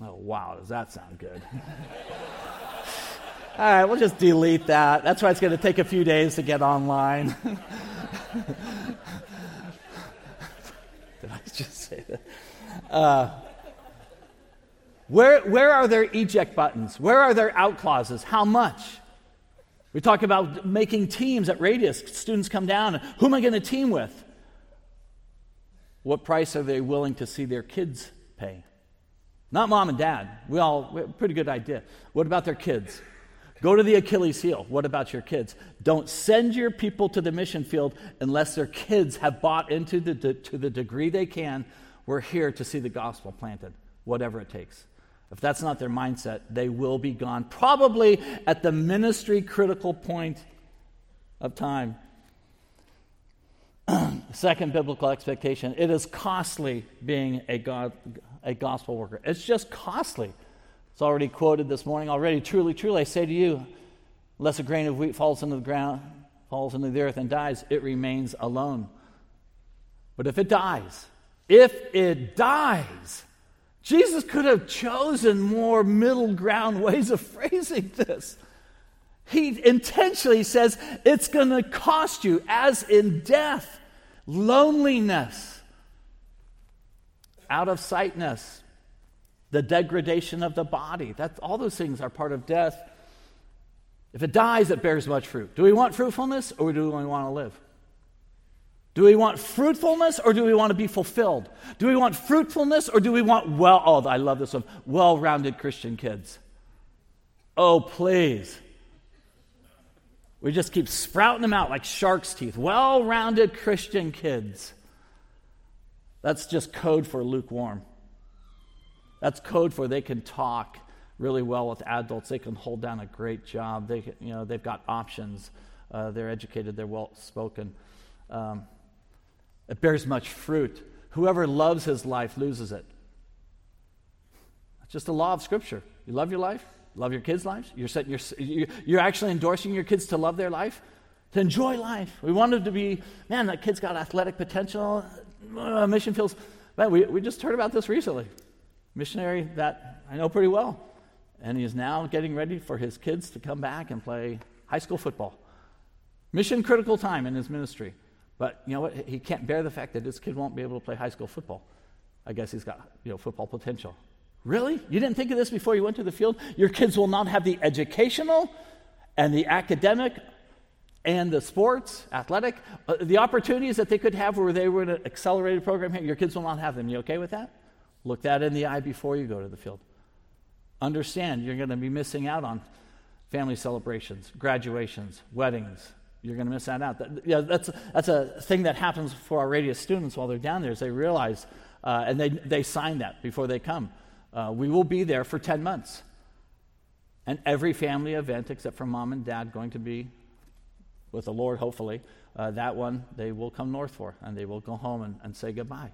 Oh, wow, does that sound good? All right, we'll just delete that. That's why it's going to take a few days to get online. Say that? Uh, where, where are their eject buttons? Where are their out clauses? How much? We talk about making teams at Radius. Students come down. Who am I going to team with? What price are they willing to see their kids pay? Not mom and dad. We all, we have a pretty good idea. What about their kids? Go to the Achilles heel. What about your kids? Don't send your people to the mission field unless their kids have bought into the, to the degree they can. We're here to see the gospel planted, whatever it takes. If that's not their mindset, they will be gone, probably at the ministry critical point of time. Second biblical expectation it is costly being a, God, a gospel worker. It's just costly. It's already quoted this morning already. Truly, truly, I say to you, unless a grain of wheat falls into the ground, falls into the earth and dies, it remains alone. But if it dies, if it dies, Jesus could have chosen more middle ground ways of phrasing this. He intentionally says it's going to cost you, as in death loneliness, out of sightness, the degradation of the body. That's, all those things are part of death. If it dies, it bears much fruit. Do we want fruitfulness or do we only want to live? Do we want fruitfulness or do we want to be fulfilled? Do we want fruitfulness or do we want well, oh, I love this one, well rounded Christian kids? Oh, please. We just keep sprouting them out like shark's teeth. Well rounded Christian kids. That's just code for lukewarm. That's code for they can talk really well with adults. They can hold down a great job. They, you know, they've got options. Uh, they're educated. They're well spoken. Um, it bears much fruit. Whoever loves his life loses it. It's just a law of Scripture. You love your life, Love your kids' lives? You're, setting your, you're actually endorsing your kids to love their life, to enjoy life. We want them to be, man, that kid's got athletic potential. Uh, mission fields. Man, we, we just heard about this recently. Missionary that I know pretty well. And he is now getting ready for his kids to come back and play high school football. Mission critical time in his ministry. But you know what? He can't bear the fact that his kid won't be able to play high school football. I guess he's got you know football potential. Really? You didn't think of this before you went to the field? Your kids will not have the educational and the academic and the sports, athletic, uh, the opportunities that they could have where they were in an accelerated program here. Your kids will not have them. You okay with that? Look that in the eye before you go to the field. Understand you're going to be missing out on family celebrations, graduations, weddings. You're going to miss that out. That, yeah, that's, that's a thing that happens for our radius students while they're down there is they realize, uh, and they, they sign that before they come. Uh, we will be there for 10 months. And every family event, except for mom and dad, going to be with the Lord, hopefully, uh, that one they will come north for, and they will go home and, and say goodbye.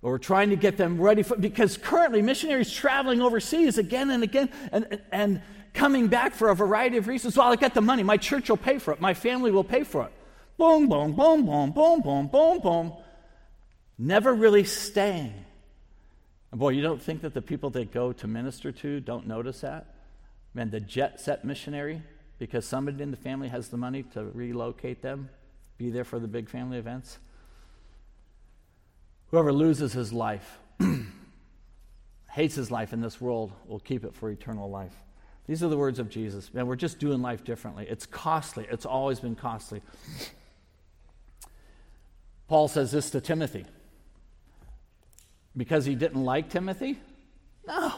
We're trying to get them ready for, because currently missionaries traveling overseas again and again and, and coming back for a variety of reasons. Well, I got the money. My church will pay for it. My family will pay for it. Boom, boom, boom, boom, boom, boom, boom, boom. Never really staying. And boy, you don't think that the people they go to minister to don't notice that? Man, the jet set missionary, because somebody in the family has the money to relocate them, be there for the big family events. Whoever loses his life, hates his life in this world, will keep it for eternal life. These are the words of Jesus. Man, we're just doing life differently. It's costly, it's always been costly. Paul says this to Timothy because he didn't like Timothy? No.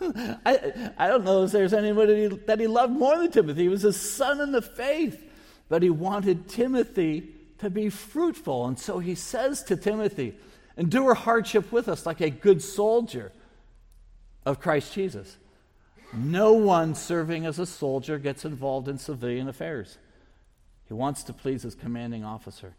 I, I don't know if there's anybody that he loved more than Timothy. He was his son in the faith, but he wanted Timothy to be fruitful. And so he says to Timothy, Endure hardship with us like a good soldier of Christ Jesus. No one serving as a soldier gets involved in civilian affairs. He wants to please his commanding officer.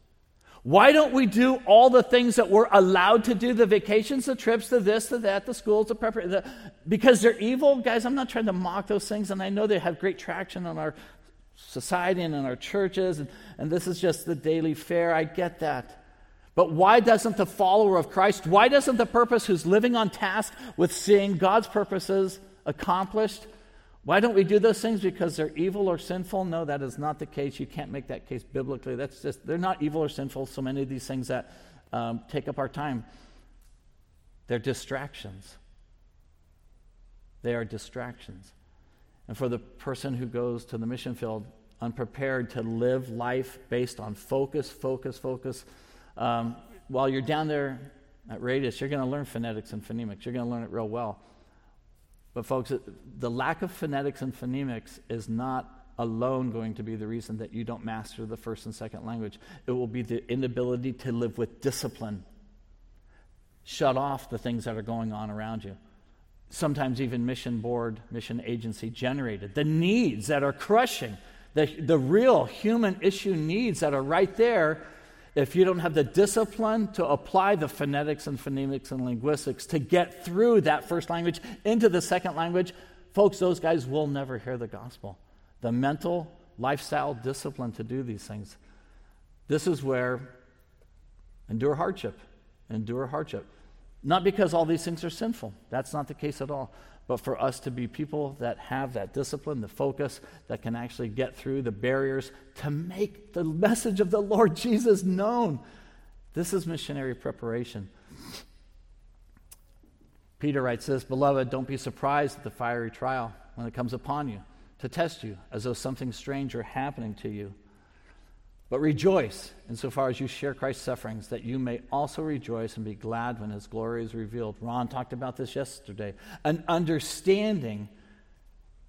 Why don't we do all the things that we're allowed to do the vacations, the trips, the this, the that, the schools, the preparation? Because they're evil? Guys, I'm not trying to mock those things, and I know they have great traction on our society and in our churches, and, and this is just the daily fare. I get that. But why doesn't the follower of Christ, why doesn't the purpose who's living on task with seeing God's purposes accomplished, why don't we do those things because they're evil or sinful? No, that is not the case. You can't make that case biblically. That's just, they're not evil or sinful, so many of these things that um, take up our time. They're distractions. They are distractions. And for the person who goes to the mission field unprepared to live life based on focus, focus, focus, um, while you're down there at Radius, you're going to learn phonetics and phonemics. You're going to learn it real well. But, folks, the lack of phonetics and phonemics is not alone going to be the reason that you don't master the first and second language. It will be the inability to live with discipline. Shut off the things that are going on around you. Sometimes even mission board, mission agency generated. The needs that are crushing, the, the real human issue needs that are right there if you don't have the discipline to apply the phonetics and phonemics and linguistics to get through that first language into the second language, folks, those guys will never hear the gospel. The mental, lifestyle discipline to do these things. This is where endure hardship. Endure hardship. Not because all these things are sinful. That's not the case at all but for us to be people that have that discipline, the focus, that can actually get through the barriers to make the message of the Lord Jesus known. This is missionary preparation. Peter writes this Beloved, don't be surprised at the fiery trial when it comes upon you to test you as though something strange were happening to you but rejoice insofar as you share Christ's sufferings, that you may also rejoice and be glad when his glory is revealed. Ron talked about this yesterday. An understanding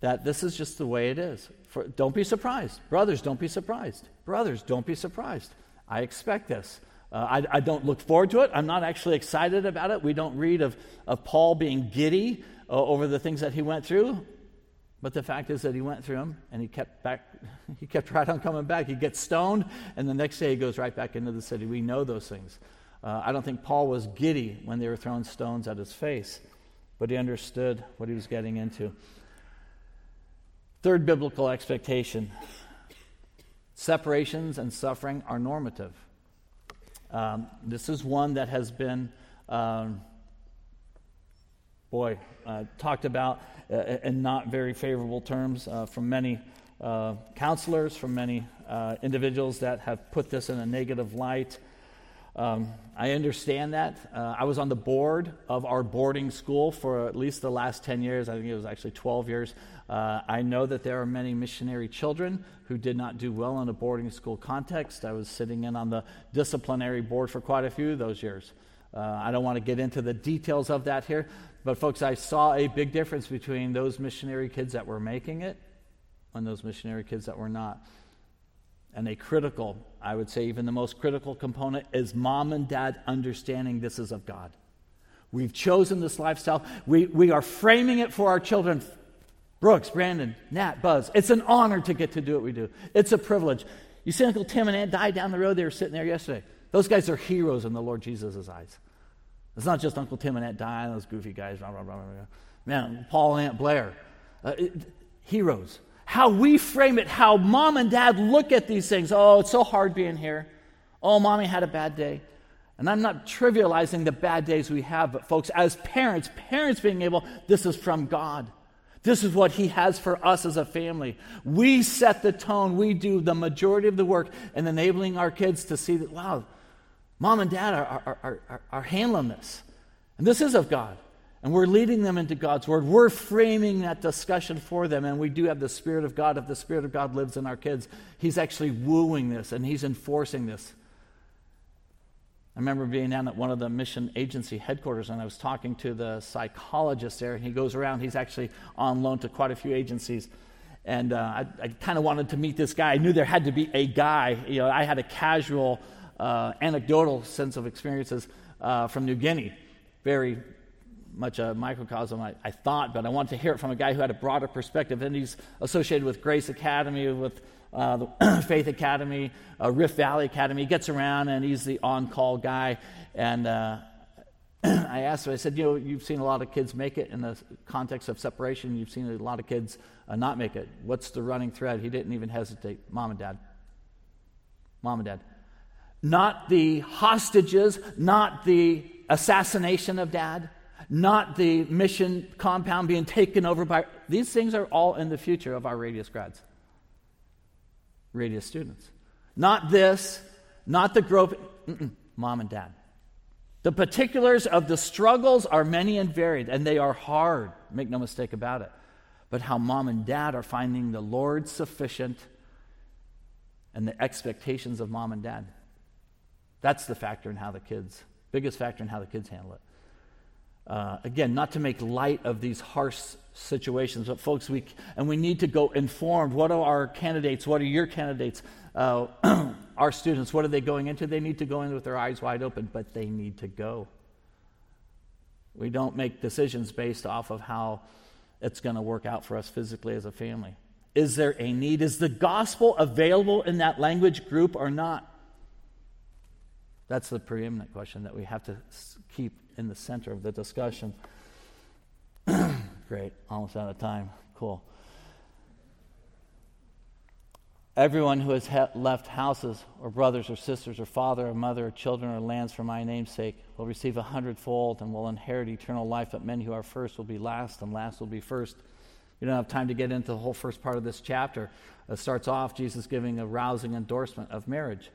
that this is just the way it is. For, don't be surprised. Brothers, don't be surprised. Brothers, don't be surprised. I expect this. Uh, I, I, don't look forward to it. I'm not actually excited about it. We don't read of, of Paul being giddy uh, over the things that he went through. But the fact is that he went through them and he kept back he kept right on coming back. He gets stoned and the next day he goes right back into the city. We know those things. Uh, I don't think Paul was giddy when they were throwing stones at his face, but he understood what he was getting into. Third biblical expectation separations and suffering are normative. Um, this is one that has been, um, boy, uh, talked about uh, in not very favorable terms uh, from many uh, counselors, from many individuals that have put this in a negative light. Um, I understand that. Uh, I was on the board of our boarding school for at least the last 10 years. I think it was actually 12 years. Uh, I know that there are many missionary children who did not do well in a boarding school context. I was sitting in on the disciplinary board for quite a few of those years. Uh, I don't want to get into the details of that here, but, folks, I saw a big difference between those missionary kids that were making it and those missionary kids that were not. And a critical, I would say, even the most critical component is mom and dad understanding this is of God. We've chosen this lifestyle, we, we are framing it for our children. Brooks, Brandon, Nat, Buzz. It's an honor to get to do what we do. It's a privilege. You see Uncle Tim and Aunt Di down the road, they were sitting there yesterday. Those guys are heroes in the Lord Jesus' eyes. It's not just Uncle Tim and Aunt Diane, those goofy guys. Blah, blah, blah, Man, Paul and Aunt Blair. Uh, it, heroes. How we frame it, how mom and dad look at these things. Oh, it's so hard being here. Oh, mommy had a bad day. And I'm not trivializing the bad days we have, but folks, as parents, parents being able, this is from God. This is what He has for us as a family. We set the tone, we do the majority of the work in enabling our kids to see that, wow, Mom and dad are, are, are, are, handling this. And this is of God. And we're leading them into God's word. We're framing that discussion for them. And we do have the Spirit of God. If the Spirit of God lives in our kids, He's actually wooing this and He's enforcing this. I remember being down at one of the mission agency headquarters and I was talking to the psychologist there. And he goes around, he's actually on loan to quite a few agencies. And uh, I, I kind of wanted to meet this guy. I knew there had to be a guy. You know, I had a casual, uh, anecdotal sense of experiences uh, from New Guinea. Very much a microcosm, I, I, thought, but I wanted to hear it from a guy who had a broader perspective. And he's associated with Grace Academy, with uh, the Faith Academy, uh, Rift Valley Academy. He gets around and he's the on call guy. And uh, I asked him, I said, You know, you've seen a lot of kids make it in the context of separation. You've seen a lot of kids uh, not make it. What's the running thread? He didn't even hesitate. Mom and dad. Mom and dad. Not the hostages, not the assassination of dad, not the mission compound being taken over by. These things are all in the future of our Radius grads. Radius students. Not this, not the groping, mom and dad. The particulars of the struggles are many and varied, and they are hard, make no mistake about it. But how mom and dad are finding the Lord sufficient and the expectations of mom and dad. That's the factor in how the kids, biggest factor in how the kids handle it. Uh, again, not to make light of these harsh situations, but folks, we and we need to go informed. What are our candidates? What are your candidates? Uh, our students, what are they going into? They need to go in with their eyes wide open, but they need to go. We don't make decisions based off of how it's going to work out for us physically as a family. Is there a need? Is the gospel available in that language group or not? That's the preeminent question that we have to keep in the center of the discussion. Great, almost out of time. Cool. Everyone who has left houses or brothers or sisters or father or mother or children or lands for my name's sake will receive a hundredfold and will inherit eternal life. But men who are first will be last, and last will be first. We don't have time to get into the whole first part of this chapter. It starts off Jesus giving a rousing endorsement of marriage.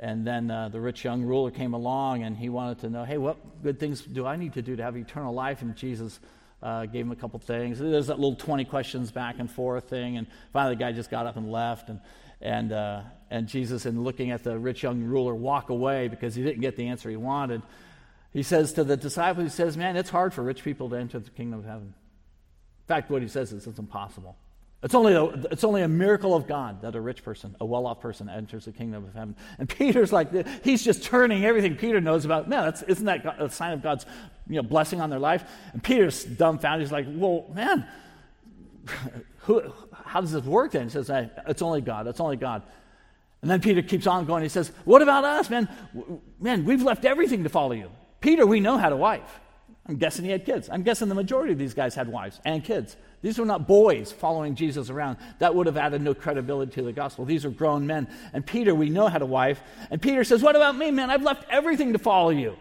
And then uh, the rich young ruler came along and he wanted to know, hey, what good things do I need to do to have eternal life? And Jesus uh, gave him a couple things. There's that little 20 questions back and forth thing. And finally, the guy just got up and left. And, and, uh, and Jesus, in looking at the rich young ruler walk away because he didn't get the answer he wanted, he says to the disciple, he says, man, it's hard for rich people to enter the kingdom of heaven. In fact, what he says is it's impossible. It's only, a, it's only a miracle of God that a rich person, a well off person, enters the kingdom of heaven. And Peter's like, he's just turning everything Peter knows about. Man, that's, isn't that a sign of God's you know, blessing on their life? And Peter's dumbfounded. He's like, well, man, who, how does this work then? He says, hey, it's only God. It's only God. And then Peter keeps on going. He says, what about us, man? Man, we've left everything to follow you. Peter, we know had a wife. I'm guessing he had kids. I'm guessing the majority of these guys had wives and kids. These were not boys following Jesus around. That would have added no credibility to the gospel. These are grown men. And Peter, we know had a wife. And Peter says, What about me, man? I've left everything to follow you.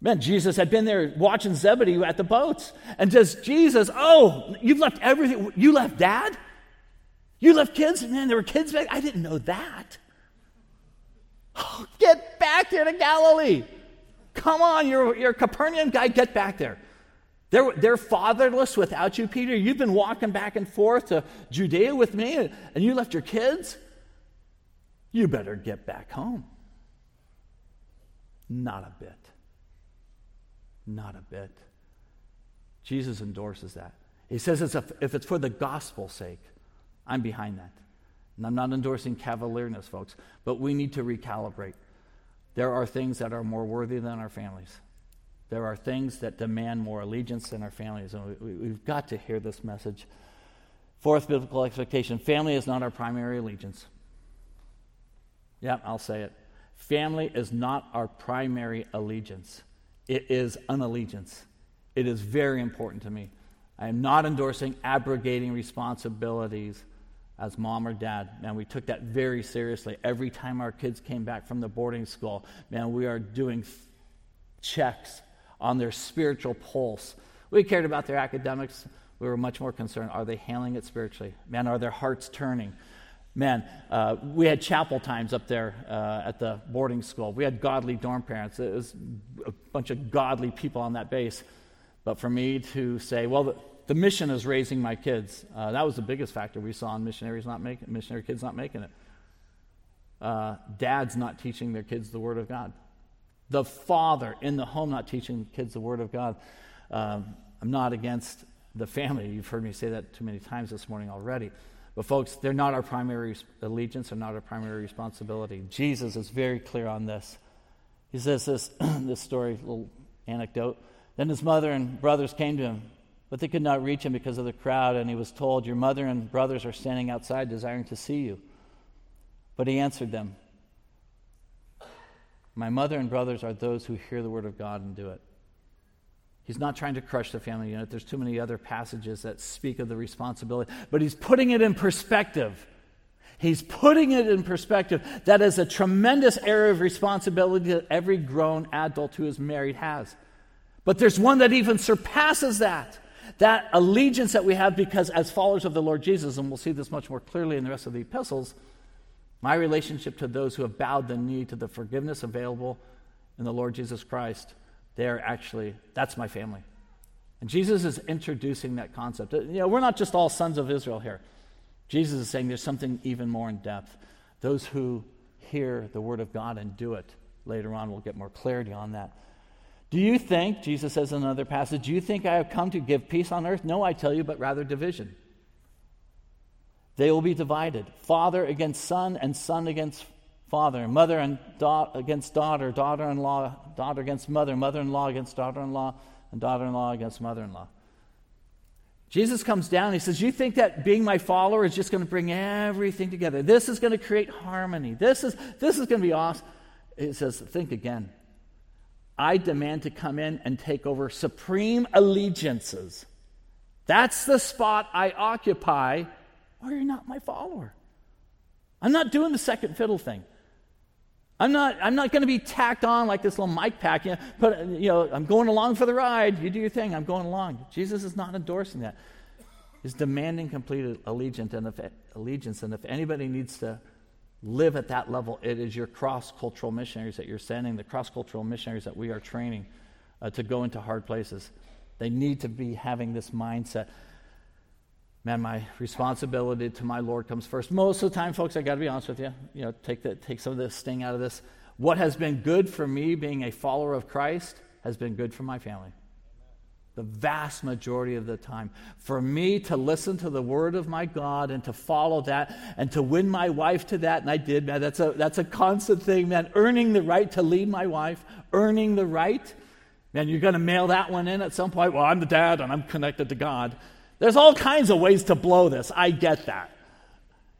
Man, Jesus had been there watching Zebedee at the boats. And does Jesus, oh, you've left everything. You left dad? You left kids? Man, there were kids back. I didn't know that. Oh, get back there to Galilee. Come on, you're, you're a Capernaum guy. Get back there. They're, they're fatherless without you, Peter. You've been walking back and forth to Judea with me, and you left your kids. You better get back home. Not a bit. Not a bit. Jesus endorses that. He says it's a, if it's for the gospel's sake, I'm behind that. And I'm not endorsing cavalierness, folks, but we need to recalibrate. There are things that are more worthy than our families. There are things that demand more allegiance in our families, and we, have got to hear this message. Fourth biblical expectation family is not our primary allegiance. Yeah, I'll say it. Family is not our primary allegiance, it is an allegiance. It is very important to me. I am not endorsing abrogating responsibilities as mom or dad. Man, we took that very seriously. Every time our kids came back from the boarding school, man, we are doing checks on their spiritual pulse. We cared about their academics. We were much more concerned are they handling it spiritually? Man, are their hearts turning? Man, uh, we had chapel times up there uh, at the boarding school. We had godly dorm parents. It was a bunch of godly people on that base. But for me to say, well, the, the mission is raising my kids, uh, that was the biggest factor we saw in missionaries not making missionary kids not making it. Uh, dads not teaching their kids the Word of God. The father in the home, not teaching kids the Word of God. Um, I'm not against the family. You've heard me say that too many times this morning already. But, folks, they're not our primary allegiance, they're not our primary responsibility. Jesus is very clear on this. He says this, this story, little anecdote. Then his mother and brothers came to him, but they could not reach him because of the crowd, and he was told, Your mother and brothers are standing outside desiring to see you. But he answered them, My mother and brothers are those who hear the word of God and do it. He's not trying to crush the family unit. There's too many other passages that speak of the responsibility, but he's putting it in perspective. He's putting it in perspective. That is a tremendous area of responsibility that every grown adult who is married has. But there's one that even surpasses that. That allegiance that we have because, as followers of the Lord Jesus, and we'll see this much more clearly in the rest of the epistles, my relationship to those who have bowed the knee to the forgiveness available in the Lord Jesus Christ they're actually, that's my family. And Jesus is introducing that concept. You know, we're not just all sons of Israel here. Jesus is saying there's something even more in depth. Those who hear the word of God and do it. Later on, we'll get more clarity on that. Do you think, Jesus says in another passage, do you think I have come to give peace on earth? No, I tell you, but rather division. They will be divided father against son, and son against father, mother and da- against daughter, daughter in law, daughter against mother, mother in law against daughter in law, and daughter in law against mother in law. Jesus comes down he says, You think that being my follower is just going to bring everything together? This is going to create harmony. This is, this is going to be awesome. He says, Think again. I demand to come in and take over supreme allegiances. That's the spot I occupy, or you're not my follower. I'm not doing the second fiddle thing. I'm not, I'm not going to be tacked on like this little mic pack. You know, but, you know, I'm going along for the ride. You do your thing. I'm going along. Jesus is not endorsing that. He's demanding complete allegiance. And if, allegiance. And if anybody needs to live at that level, it is your cross cultural missionaries that you're sending, the cross cultural missionaries that we are training uh, to go into hard places. They need to be having this mindset man, my responsibility to my Lord comes first. Most of the time, folks, I got to be honest with you. You know, take the, take some of the sting out of this. What has been good for me, being a follower of Christ, has been good for my family. The vast majority of the time. For me to listen to the word of my God and to follow that and to win my wife to that, and I did, man. That's a, that's a constant thing, man. Earning the right to lead my wife, earning the right. Man, you're going to mail that one in at some point. Well, I'm the dad and I'm connected to God. There's all kinds of ways to blow this. I get that.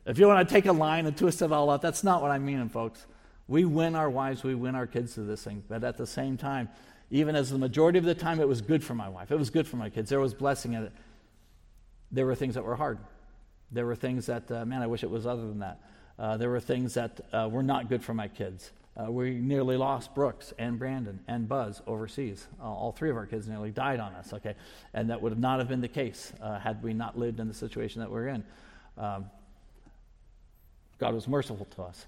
If you want to take a line and twist it all up, that's not what I'm meaning, folks. We win our wives, we win our kids to this thing. But at the same time, even as the majority of the time it was good for my wife, it was good for my kids, there was blessing in it. There were things that were hard. There were things that, uh, man, I wish it was other than that. Uh, there were things that uh, were not good for my kids. Uh, we nearly lost Brooks and Brandon and Buzz overseas. Uh, all three of our kids nearly died on us, okay? And that would not have been the case uh, had we not lived in the situation that we're in. Um, God was merciful to us.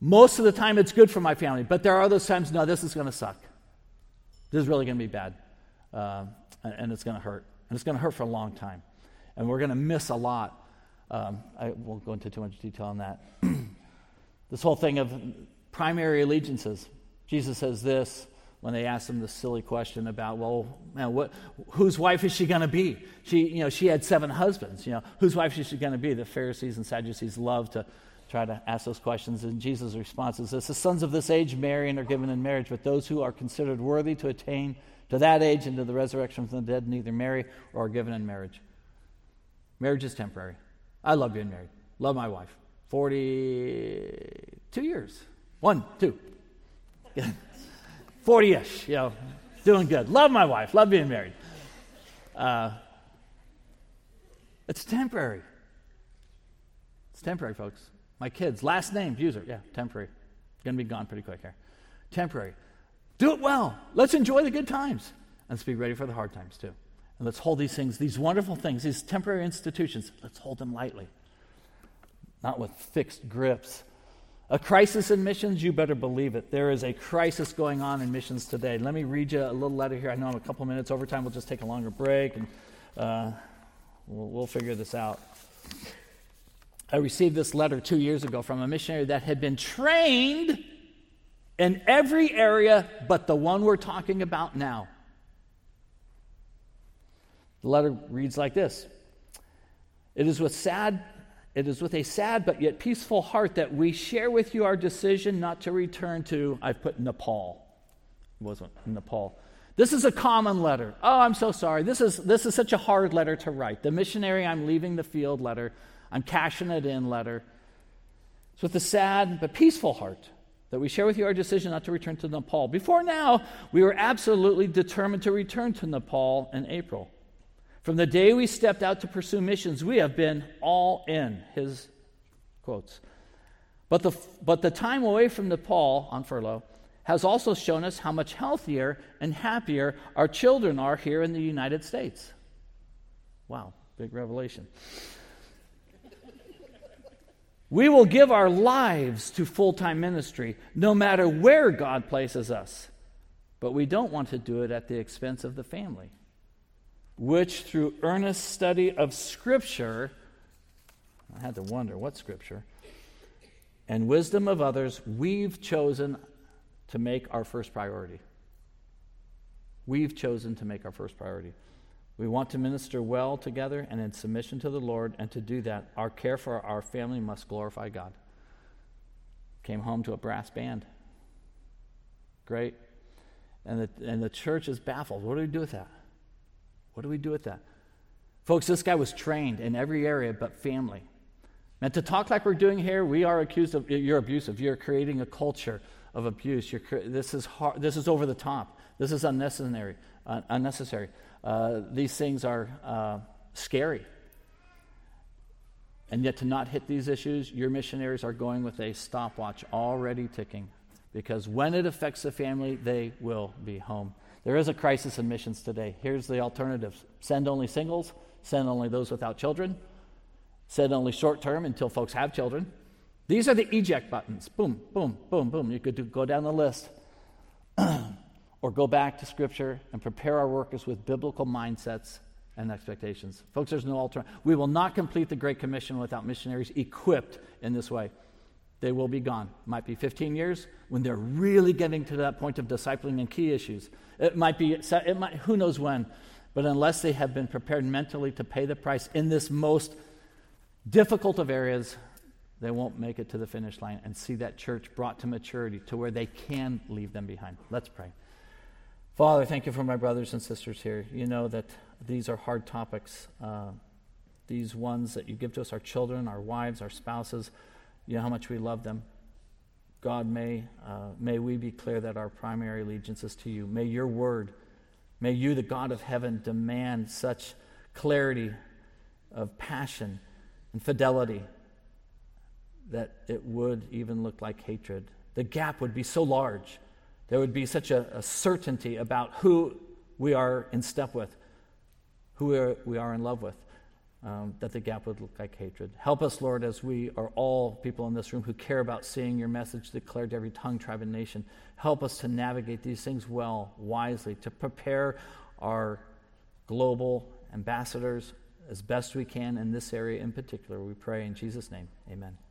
Most of the time, it's good for my family, but there are those times, no, this is going to suck. This is really going to be bad. Uh, and, it's going to hurt. And it's going to hurt for a long time. And we're going to miss a lot. Um, I won't go into too much detail on that. this whole thing of primary allegiances. Jesus says this when they asked him the silly question about, well, man, what, whose wife is she going to be? She, you know, she had seven husbands. You know, whose wife is she going to be? The Pharisees and Sadducees love to try to ask those questions. And Jesus' response is this The sons of this age marry and are given in marriage, but those who are considered worthy to attain to that age and to the resurrection from the dead neither marry or are given in marriage. Marriage is temporary. I love being married. Love my wife. 42 years. One, two. 40 ish, you know, doing good. Love my wife, love being married. Uh, it's temporary. It's temporary, folks. My kids, last name, user, yeah, temporary. Gonna be gone pretty quick here. Temporary. Do it well. Let's enjoy the good times. And let's be ready for the hard times too. And let's hold these things, these wonderful things, these temporary institutions, let's hold them lightly. Not with fixed grips a crisis in missions, you better believe it. There is a crisis going on in missions today. Let me read you a little letter here. I know I'm a couple minutes over time. We'll just take a longer break and uh, we'll, we'll figure this out. I received this letter two years ago from a missionary that had been trained in every area but the one we're talking about now. The letter reads like this It is with sad it is with a sad but yet peaceful heart that we share with you our decision not to return to, I've put Nepal. It wasn't Nepal. This is a common letter. Oh, I'm so sorry. This is, this is such a hard letter to write. The missionary, I'm leaving the field letter. I'm cashing it in letter. It's with a sad but peaceful heart that we share with you our decision not to return to Nepal. Before now, we were absolutely determined to return to Nepal in April. From the day we stepped out to pursue missions, we have been all in, his quotes. But the, but the time away from Nepal on furlough has also shown us how much healthier and happier our children are here in the United States. Wow, big revelation. we will give our lives to full time ministry no matter where God places us, but we don't want to do it at the expense of the family which through earnest study of Scripture, I had to wonder what Scripture, and wisdom of others, we've chosen to make our first priority. We've chosen to make our first priority. We want to minister well together and in submission to the Lord, and to do that, our care for our family must glorify God. Came home to a brass band. Great. And the, and the church is baffled. What do we do with that? What do we do with that? Folks, this guy was trained in every area but family. And to talk like we're doing here, we are accused of you're abusive. You're creating a culture of abuse. You're, this, is hard, this is over the top. This is unnecessary. Uh, unnecessary. Uh, these things are uh, scary. And yet, to not hit these issues, your missionaries are going with a stopwatch already ticking. Because when it affects the family, they will be home. There is a crisis in missions today. Here's the alternatives send only singles, send only those without children, send only short term until folks have children. These are the eject buttons. Boom, boom, boom, boom. You could do, go down the list. or go back to Scripture and prepare our workers with biblical mindsets and expectations. Folks, there's no alternative. We will not complete the Great Commission without missionaries equipped in this way they will be gone. Might be 15 years when they're really getting to that point of discipling and key issues. It might be, it might, who knows when, but unless they have been prepared mentally to pay the price in this most difficult of areas, they won't make it to the finish line and see that church brought to maturity to where they can leave them behind. Let's pray. Father, thank you for my brothers and sisters here. You know that these are hard topics. Uh, these ones that you give to us, our children, our wives, our spouses. You know how much we love them. God, may, uh, may we be clear that our primary allegiance is to you. May your word, may you, the God of heaven, demand such clarity of passion and fidelity that it would even look like hatred. The gap would be so large. There would be such a, a certainty about who we are in step with, who we are, we are in love with um, that the gap would look like hatred. Help us, Lord, as we are all people in this room who care about seeing your message declared to every tongue, tribe, and nation. Help us to navigate these things well, wisely, to prepare our global ambassadors as best we can in this area in particular. We pray in Jesus' name. Amen.